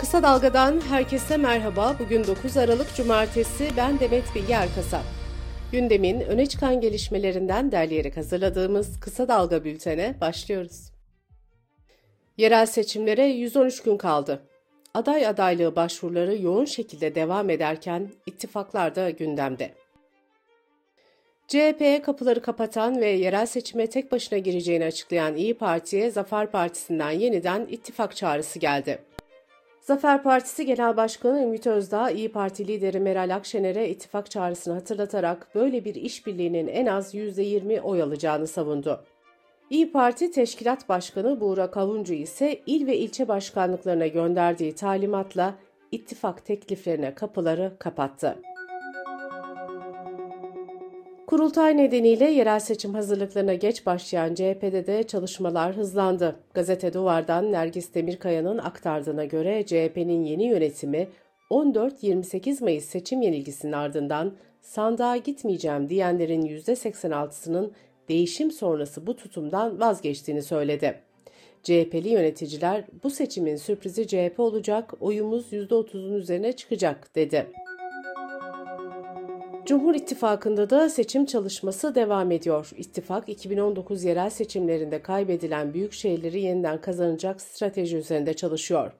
Kısa Dalga'dan herkese merhaba. Bugün 9 Aralık Cumartesi. Ben Demet Bilge Erkasap. Gündemin öne çıkan gelişmelerinden derleyerek hazırladığımız Kısa Dalga bültene başlıyoruz. Yerel seçimlere 113 gün kaldı. Aday adaylığı başvuruları yoğun şekilde devam ederken ittifaklar da gündemde. CHP'ye kapıları kapatan ve yerel seçime tek başına gireceğini açıklayan İyi Parti'ye Zafer Partisi'nden yeniden ittifak çağrısı geldi. Zafer Partisi Genel Başkanı Ümit Özdağ, İyi Parti lideri Meral Akşener'e ittifak çağrısını hatırlatarak böyle bir işbirliğinin en az %20 oy alacağını savundu. İyi Parti Teşkilat Başkanı Buğra Kavuncu ise il ve ilçe başkanlıklarına gönderdiği talimatla ittifak tekliflerine kapıları kapattı. Kurultay nedeniyle yerel seçim hazırlıklarına geç başlayan CHP'de de çalışmalar hızlandı. Gazete Duvar'dan Nergis Demirkaya'nın aktardığına göre CHP'nin yeni yönetimi 14-28 Mayıs seçim yenilgisinin ardından sandığa gitmeyeceğim diyenlerin %86'sının değişim sonrası bu tutumdan vazgeçtiğini söyledi. CHP'li yöneticiler bu seçimin sürprizi CHP olacak, oyumuz %30'un üzerine çıkacak dedi. Cumhur İttifakı'nda da seçim çalışması devam ediyor. İttifak 2019 yerel seçimlerinde kaybedilen büyük şehirleri yeniden kazanacak strateji üzerinde çalışıyor.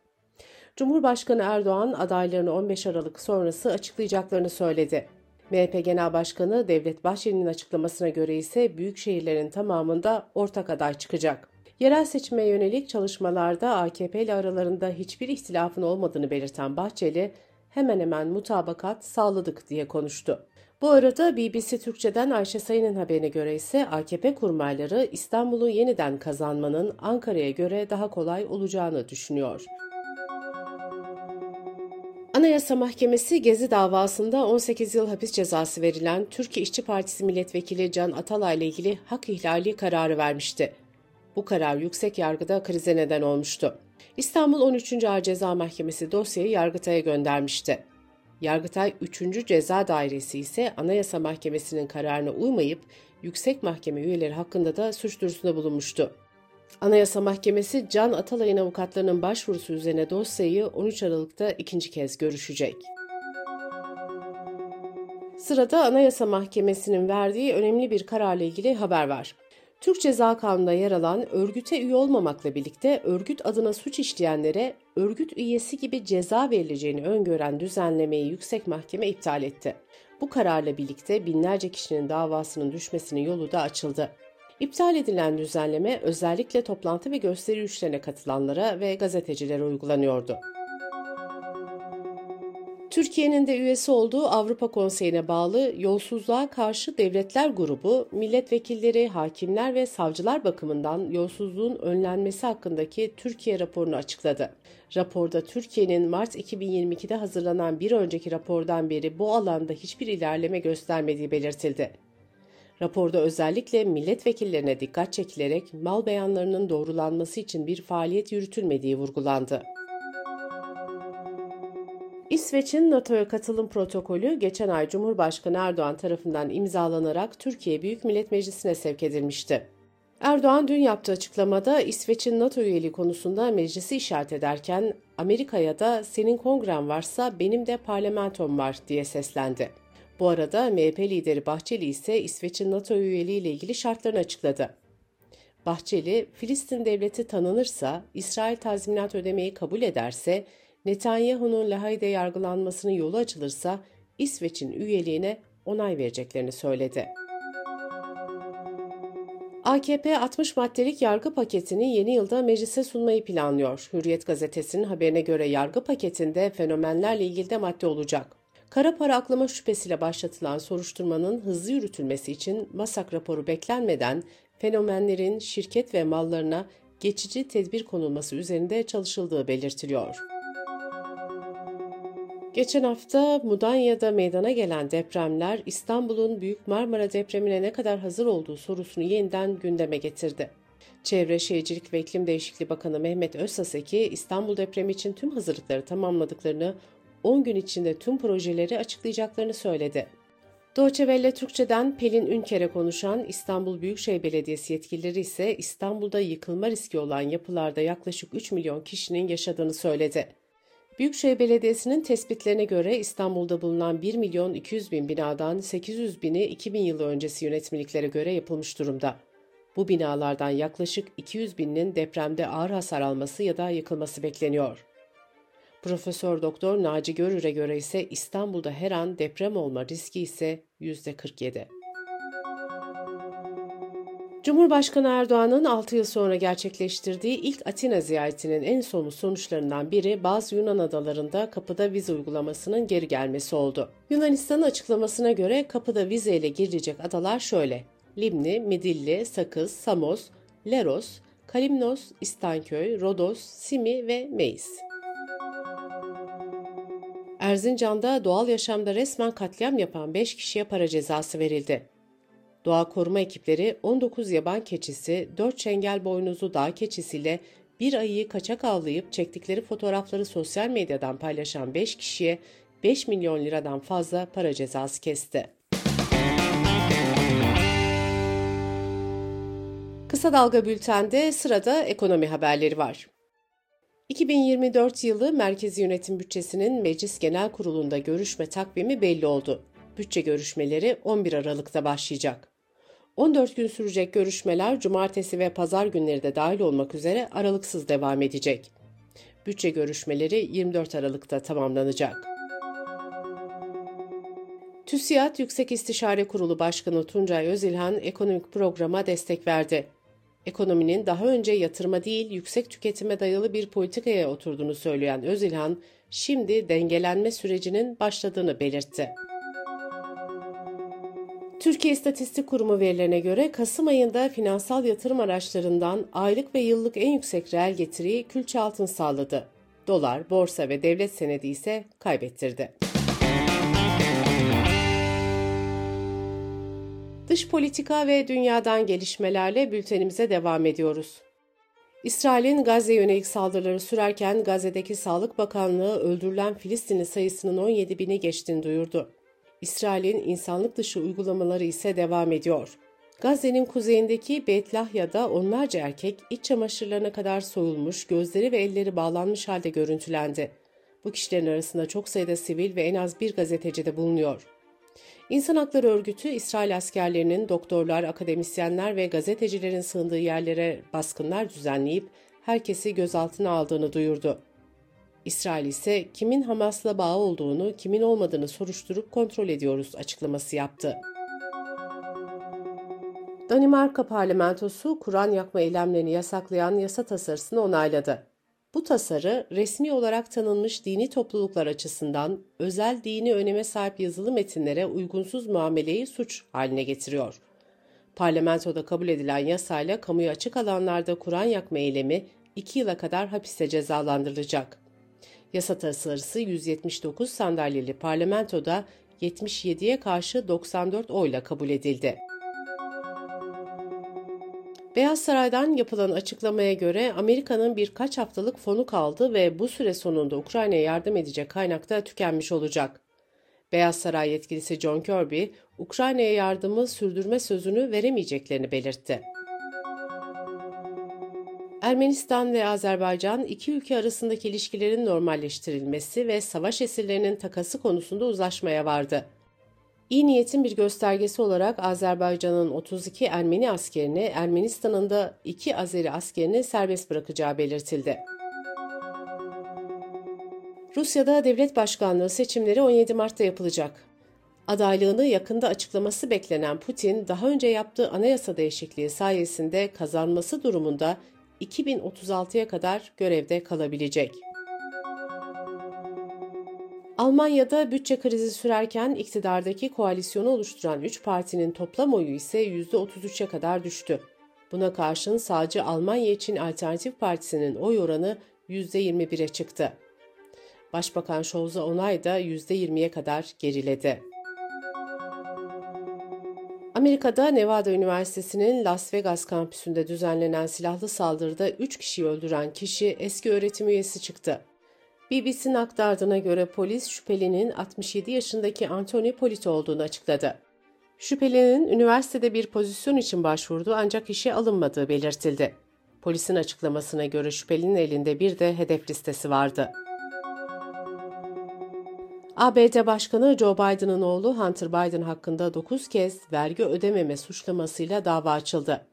Cumhurbaşkanı Erdoğan adaylarını 15 Aralık sonrası açıklayacaklarını söyledi. MHP Genel Başkanı Devlet Bahçeli'nin açıklamasına göre ise büyük şehirlerin tamamında ortak aday çıkacak. Yerel seçime yönelik çalışmalarda AKP ile aralarında hiçbir ihtilafın olmadığını belirten Bahçeli, hemen hemen mutabakat sağladık diye konuştu. Bu arada BBC Türkçe'den Ayşe Sayın'ın haberine göre ise AKP kurmayları İstanbul'u yeniden kazanmanın Ankara'ya göre daha kolay olacağını düşünüyor. Anayasa Mahkemesi Gezi davasında 18 yıl hapis cezası verilen Türkiye İşçi Partisi milletvekili Can Atalay ile ilgili hak ihlali kararı vermişti. Bu karar yüksek yargıda krize neden olmuştu. İstanbul 13. Ağır Ceza Mahkemesi dosyayı Yargıtay'a göndermişti. Yargıtay 3. Ceza Dairesi ise Anayasa Mahkemesi'nin kararına uymayıp yüksek mahkeme üyeleri hakkında da suç duyurusunda bulunmuştu. Anayasa Mahkemesi Can Atalay'ın avukatlarının başvurusu üzerine dosyayı 13 Aralık'ta ikinci kez görüşecek. Sırada Anayasa Mahkemesi'nin verdiği önemli bir kararla ilgili haber var. Türk Ceza Kanunu'nda yer alan örgüte üye olmamakla birlikte örgüt adına suç işleyenlere örgüt üyesi gibi ceza verileceğini öngören düzenlemeyi yüksek mahkeme iptal etti. Bu kararla birlikte binlerce kişinin davasının düşmesinin yolu da açıldı. İptal edilen düzenleme özellikle toplantı ve gösteri yürüyüşlerine katılanlara ve gazetecilere uygulanıyordu. Türkiye'nin de üyesi olduğu Avrupa Konseyi'ne bağlı Yolsuzluğa Karşı Devletler Grubu, milletvekilleri, hakimler ve savcılar bakımından yolsuzluğun önlenmesi hakkındaki Türkiye raporunu açıkladı. Raporda Türkiye'nin Mart 2022'de hazırlanan bir önceki rapordan beri bu alanda hiçbir ilerleme göstermediği belirtildi. Raporda özellikle milletvekillerine dikkat çekilerek mal beyanlarının doğrulanması için bir faaliyet yürütülmediği vurgulandı. İsveç'in NATO'ya katılım protokolü geçen ay Cumhurbaşkanı Erdoğan tarafından imzalanarak Türkiye Büyük Millet Meclisi'ne sevk edilmişti. Erdoğan dün yaptığı açıklamada İsveç'in NATO üyeliği konusunda meclisi işaret ederken Amerika'ya da senin kongren varsa benim de parlamentom var diye seslendi. Bu arada MHP lideri Bahçeli ise İsveç'in NATO üyeliği ile ilgili şartlarını açıkladı. Bahçeli, Filistin devleti tanınırsa, İsrail tazminat ödemeyi kabul ederse Netanyahu'nun Lahey'de yargılanmasının yolu açılırsa İsveç'in üyeliğine onay vereceklerini söyledi. AKP 60 maddelik yargı paketini yeni yılda meclise sunmayı planlıyor. Hürriyet gazetesinin haberine göre yargı paketinde fenomenlerle ilgili de madde olacak. Kara para aklama şüphesiyle başlatılan soruşturmanın hızlı yürütülmesi için masak raporu beklenmeden fenomenlerin şirket ve mallarına geçici tedbir konulması üzerinde çalışıldığı belirtiliyor. Geçen hafta Mudanya'da meydana gelen depremler İstanbul'un Büyük Marmara depremine ne kadar hazır olduğu sorusunu yeniden gündeme getirdi. Çevre Şehircilik ve İklim Değişikliği Bakanı Mehmet Özsaseki İstanbul depremi için tüm hazırlıkları tamamladıklarını, 10 gün içinde tüm projeleri açıklayacaklarını söyledi. Doğçevelle Türkçe'den Pelin Ünker'e konuşan İstanbul Büyükşehir Belediyesi yetkilileri ise İstanbul'da yıkılma riski olan yapılarda yaklaşık 3 milyon kişinin yaşadığını söyledi. Büyükşehir Belediyesi'nin tespitlerine göre İstanbul'da bulunan 1 milyon 200 bin binadan 800 bini 2000 yılı öncesi yönetmeliklere göre yapılmış durumda. Bu binalardan yaklaşık 200 binin depremde ağır hasar alması ya da yıkılması bekleniyor. Profesör Doktor Naci Görür'e göre ise İstanbul'da her an deprem olma riski ise %47. Cumhurbaşkanı Erdoğan'ın 6 yıl sonra gerçekleştirdiği ilk Atina ziyaretinin en somut sonuçlarından biri bazı Yunan adalarında kapıda vize uygulamasının geri gelmesi oldu. Yunanistan'ın açıklamasına göre kapıda vize ile girilecek adalar şöyle. Limni, Midilli, Sakız, Samos, Leros, Kalimnos, İstanköy, Rodos, Simi ve Meis. Erzincan'da doğal yaşamda resmen katliam yapan 5 kişiye para cezası verildi. Doğa koruma ekipleri 19 yaban keçisi, 4 çengel boynuzlu dağ keçisiyle bir ayıyı kaçak avlayıp çektikleri fotoğrafları sosyal medyadan paylaşan 5 kişiye 5 milyon liradan fazla para cezası kesti. Kısa Dalga Bülten'de sırada ekonomi haberleri var. 2024 yılı Merkezi Yönetim Bütçesi'nin Meclis Genel Kurulu'nda görüşme takvimi belli oldu. Bütçe görüşmeleri 11 Aralık'ta başlayacak. 14 gün sürecek görüşmeler cumartesi ve pazar günleri de dahil olmak üzere aralıksız devam edecek. Bütçe görüşmeleri 24 Aralık'ta tamamlanacak. TÜSİAD Yüksek İstişare Kurulu Başkanı Tuncay Özilhan ekonomik programa destek verdi. Ekonominin daha önce yatırıma değil yüksek tüketime dayalı bir politikaya oturduğunu söyleyen Özilhan, şimdi dengelenme sürecinin başladığını belirtti. Türkiye İstatistik Kurumu verilerine göre Kasım ayında finansal yatırım araçlarından aylık ve yıllık en yüksek reel getiriyi külçe altın sağladı. Dolar, borsa ve devlet senedi ise kaybettirdi. Dış politika ve dünyadan gelişmelerle bültenimize devam ediyoruz. İsrail'in Gazze yönelik saldırıları sürerken Gazze'deki Sağlık Bakanlığı öldürülen Filistinli sayısının 17 bini geçtiğini duyurdu. İsrail'in insanlık dışı uygulamaları ise devam ediyor. Gazze'nin kuzeyindeki Betlahya'da onlarca erkek iç çamaşırlarına kadar soyulmuş, gözleri ve elleri bağlanmış halde görüntülendi. Bu kişilerin arasında çok sayıda sivil ve en az bir gazeteci de bulunuyor. İnsan Hakları Örgütü, İsrail askerlerinin doktorlar, akademisyenler ve gazetecilerin sığındığı yerlere baskınlar düzenleyip herkesi gözaltına aldığını duyurdu. İsrail ise kimin Hamas'la bağı olduğunu, kimin olmadığını soruşturup kontrol ediyoruz açıklaması yaptı. Danimarka parlamentosu Kur'an yakma eylemlerini yasaklayan yasa tasarısını onayladı. Bu tasarı resmi olarak tanınmış dini topluluklar açısından özel dini öneme sahip yazılı metinlere uygunsuz muameleyi suç haline getiriyor. Parlamentoda kabul edilen yasayla kamuya açık alanlarda Kur'an yakma eylemi 2 yıla kadar hapiste cezalandırılacak. Yasa tasarısı 179 sandalyeli parlamentoda 77'ye karşı 94 oyla kabul edildi. Beyaz Saray'dan yapılan açıklamaya göre Amerika'nın birkaç haftalık fonu kaldı ve bu süre sonunda Ukrayna'ya yardım edecek kaynak da tükenmiş olacak. Beyaz Saray yetkilisi John Kirby, Ukrayna'ya yardımı sürdürme sözünü veremeyeceklerini belirtti. Ermenistan ve Azerbaycan iki ülke arasındaki ilişkilerin normalleştirilmesi ve savaş esirlerinin takası konusunda uzlaşmaya vardı. İyi niyetin bir göstergesi olarak Azerbaycan'ın 32 Ermeni askerini, Ermenistan'ın da 2 Azeri askerini serbest bırakacağı belirtildi. Rusya'da devlet başkanlığı seçimleri 17 Mart'ta yapılacak. Adaylığını yakında açıklaması beklenen Putin, daha önce yaptığı anayasa değişikliği sayesinde kazanması durumunda 2036'ya kadar görevde kalabilecek. Almanya'da bütçe krizi sürerken iktidardaki koalisyonu oluşturan 3 partinin toplam oyu ise %33'e kadar düştü. Buna karşın sağcı Almanya için Alternatif Partisi'nin oy oranı %21'e çıktı. Başbakan Scholz'a onay da %20'ye kadar geriledi. Amerika'da Nevada Üniversitesi'nin Las Vegas kampüsünde düzenlenen silahlı saldırıda 3 kişiyi öldüren kişi eski öğretim üyesi çıktı. BBC'nin aktardığına göre polis şüphelinin 67 yaşındaki Anthony Polit olduğunu açıkladı. Şüphelinin üniversitede bir pozisyon için başvurdu ancak işe alınmadığı belirtildi. Polisin açıklamasına göre şüphelinin elinde bir de hedef listesi vardı. ABD Başkanı Joe Biden'ın oğlu Hunter Biden hakkında 9 kez vergi ödememe suçlamasıyla dava açıldı.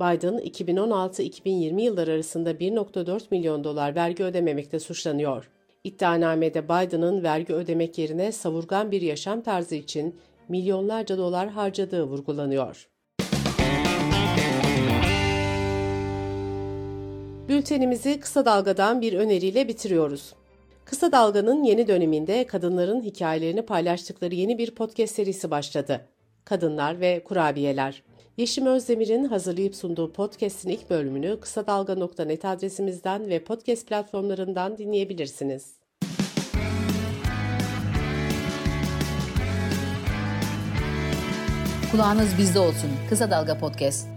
Biden 2016-2020 yılları arasında 1.4 milyon dolar vergi ödememekte suçlanıyor. İddianamede Biden'ın vergi ödemek yerine savurgan bir yaşam tarzı için milyonlarca dolar harcadığı vurgulanıyor. Bültenimizi kısa dalgadan bir öneriyle bitiriyoruz. Kısa Dalga'nın yeni döneminde kadınların hikayelerini paylaştıkları yeni bir podcast serisi başladı. Kadınlar ve Kurabiyeler. Yeşim Özdemir'in hazırlayıp sunduğu podcast'in ilk bölümünü kısa dalga.net adresimizden ve podcast platformlarından dinleyebilirsiniz. Kulağınız bizde olsun. Kısa Dalga Podcast.